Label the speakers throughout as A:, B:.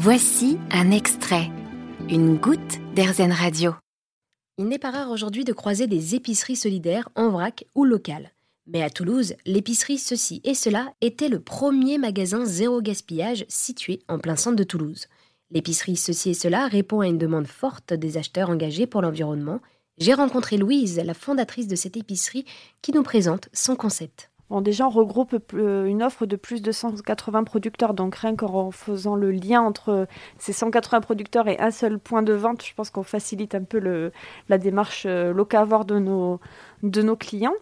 A: Voici un extrait, une goutte d'Airzen Radio.
B: Il n'est pas rare aujourd'hui de croiser des épiceries solidaires en vrac ou locales. Mais à Toulouse, l'épicerie Ceci et Cela était le premier magasin zéro gaspillage situé en plein centre de Toulouse. L'épicerie Ceci et Cela répond à une demande forte des acheteurs engagés pour l'environnement. J'ai rencontré Louise, la fondatrice de cette épicerie, qui nous présente son concept.
C: Bon, déjà, on regroupe euh, une offre de plus de 180 producteurs. Donc, rien qu'en faisant le lien entre ces 180 producteurs et un seul point de vente, je pense qu'on facilite un peu la démarche euh, locavore de nos, de nos clients.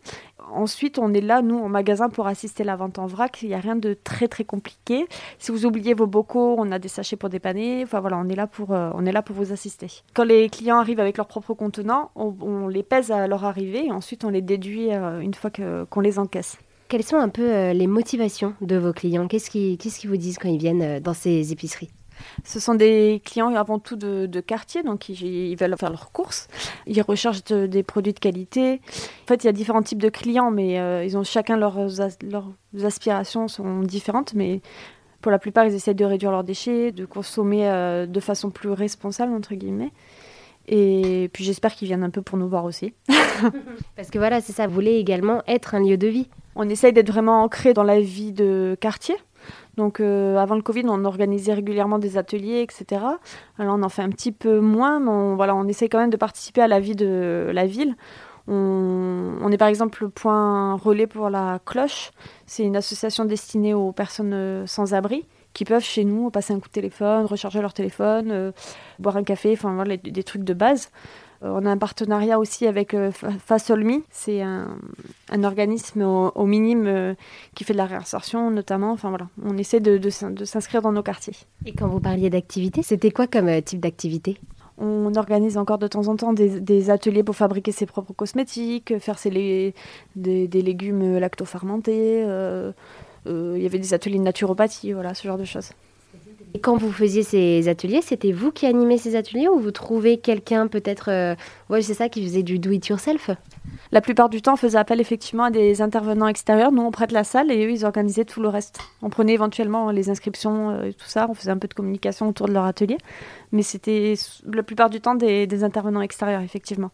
C: Ensuite, on est là, nous, en magasin, pour assister la vente en vrac. Il n'y a rien de très, très compliqué. Si vous oubliez vos bocaux, on a des sachets pour dépanner. Enfin, voilà, on est là pour, euh, vous assister. Quand les clients arrivent avec leurs propres contenants, on, les pèse à leur arrivée ensuite, on les déduit une fois qu'on les encaisse.
B: Quelles sont un peu euh, les motivations de vos clients? Qu'est-ce qu'ils qui vous disent quand ils viennent euh, dans ces épiceries?
C: Ce sont des clients avant tout de, quartier, donc ils, veulent faire leurs courses. Ils recherchent des produits de qualité. En fait, il y a différents types de clients, mais euh, ils ont chacun leurs, leurs aspirations sont différentes. Mais pour la plupart, ils essaient de réduire leurs déchets, de consommer de façon plus responsable entre guillemets. Et puis j'espère qu'ils viennent un peu pour nous voir aussi.
B: Parce que voilà, c'est ça, vous voulez également être un lieu de vie.
C: On essaye d'être vraiment ancré dans la vie de quartier. Donc euh, avant le Covid, on organisait régulièrement des ateliers, etc. Alors on en fait un petit peu moins, mais on, voilà, on essaye quand même de participer à la vie de la ville. On, on est par exemple le point relais pour la cloche. C'est une association destinée aux personnes euh, sans abri qui peuvent chez nous passer un coup de téléphone, recharger leur téléphone, euh, boire un café, enfin voilà, des, trucs de base. Euh, on a un partenariat aussi avec euh, Fasolmi, c'est un, organisme au, minime qui fait de la réinsertion notamment. Enfin voilà, on essaie de, de, s'inscrire dans nos quartiers.
B: Et quand vous parliez d'activité, c'était quoi comme type d'activité?
C: On organise encore de temps en temps des, ateliers pour fabriquer ses propres cosmétiques, faire ses des, légumes lacto-fermentés, euh, il y avait des ateliers de naturopathie, voilà, ce genre de choses.
B: Et quand vous faisiez ces ateliers, c'était vous qui animez ces ateliers ou vous trouvez quelqu'un peut-être, euh, ouais, c'est ça, qui faisait du do-it-yourself?
C: La plupart du temps, on faisait appel effectivement à des intervenants extérieurs. Nous, on prête la salle et eux, ils organisaient tout le reste. On prenait éventuellement les inscriptions euh, et tout ça, on faisait un peu de communication autour de leur atelier. Mais c'était la plupart du temps des intervenants extérieurs, effectivement.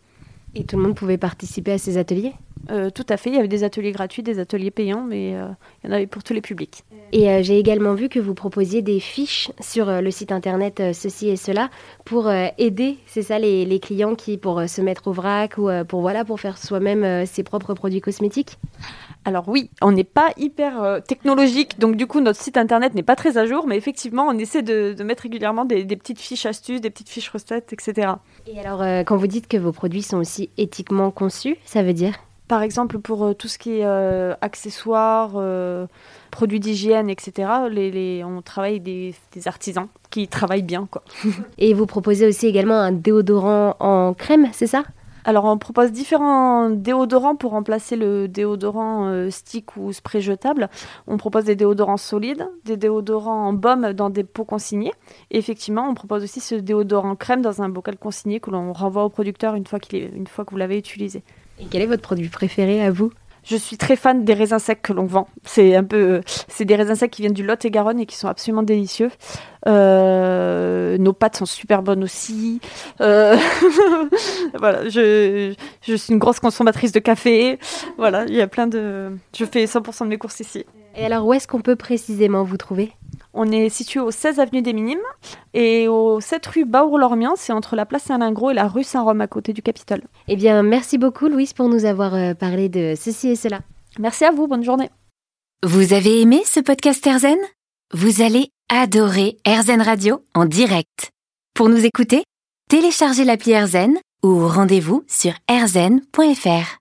B: Et tout le monde pouvait participer à ces ateliers?
C: Euh, tout à fait, il y avait des ateliers gratuits, des ateliers payants, mais euh, il y en avait pour tous les publics.
B: Et euh, j'ai également vu que vous proposiez des fiches sur le site internet Ceci et Cela pour aider, c'est ça, les, les, clients qui, pour se mettre au vrac ou pour, voilà, pour faire soi-même ses propres produits cosmétiques?
C: Alors oui, on n'est pas hyper technologique, donc du coup notre site internet n'est pas très à jour, mais effectivement on essaie de, mettre régulièrement des, des, petites fiches astuces, des petites fiches recettes, etc.
B: Et alors quand vous dites que vos produits sont aussi éthiquement conçus, ça veut dire?
C: Par exemple, pour euh, tout ce qui est euh, accessoires, euh, produits d'hygiène, etc., les, on travaille des, des artisans qui travaillent bien. Quoi.
B: Et vous proposez aussi également un déodorant en crème, c'est ça?
C: Alors, on propose différents déodorants pour remplacer le déodorant stick ou spray jetable. On propose des déodorants solides, des déodorants en baume dans des pots consignés. Et effectivement, on propose aussi ce déodorant crème dans un bocal consigné que l'on renvoie au producteur une fois, qu'il est, une fois que vous l'avez utilisé.
B: Et quel est votre produit préféré à vous?
C: Je suis très fan des raisins secs que l'on vend. C'est un peu, c'est des raisins secs qui viennent du Lot et Garonne et qui sont absolument délicieux. Euh, nos pâtes sont super bonnes aussi. Euh, voilà, je, je, suis une grosse consommatrice de café. Voilà, il y a plein de. Je fais 100% de mes courses ici.
B: Et alors, où est-ce qu'on peut précisément vous trouver?
C: On est situé au 16 avenue des Minimes et au 7 rue Baour-Lormian, c'est entre la place Saint-Lingros et la rue Saint-Rome à côté du Capitole.
B: Eh bien, merci beaucoup Louise pour nous avoir euh, parlé de ceci et cela.
C: Merci à vous, bonne journée.
A: Vous avez aimé ce podcast Erzen Vous allez adorer Erzen Radio en direct. Pour nous écouter, téléchargez l'appli Erzen ou rendez-vous sur erzen.fr.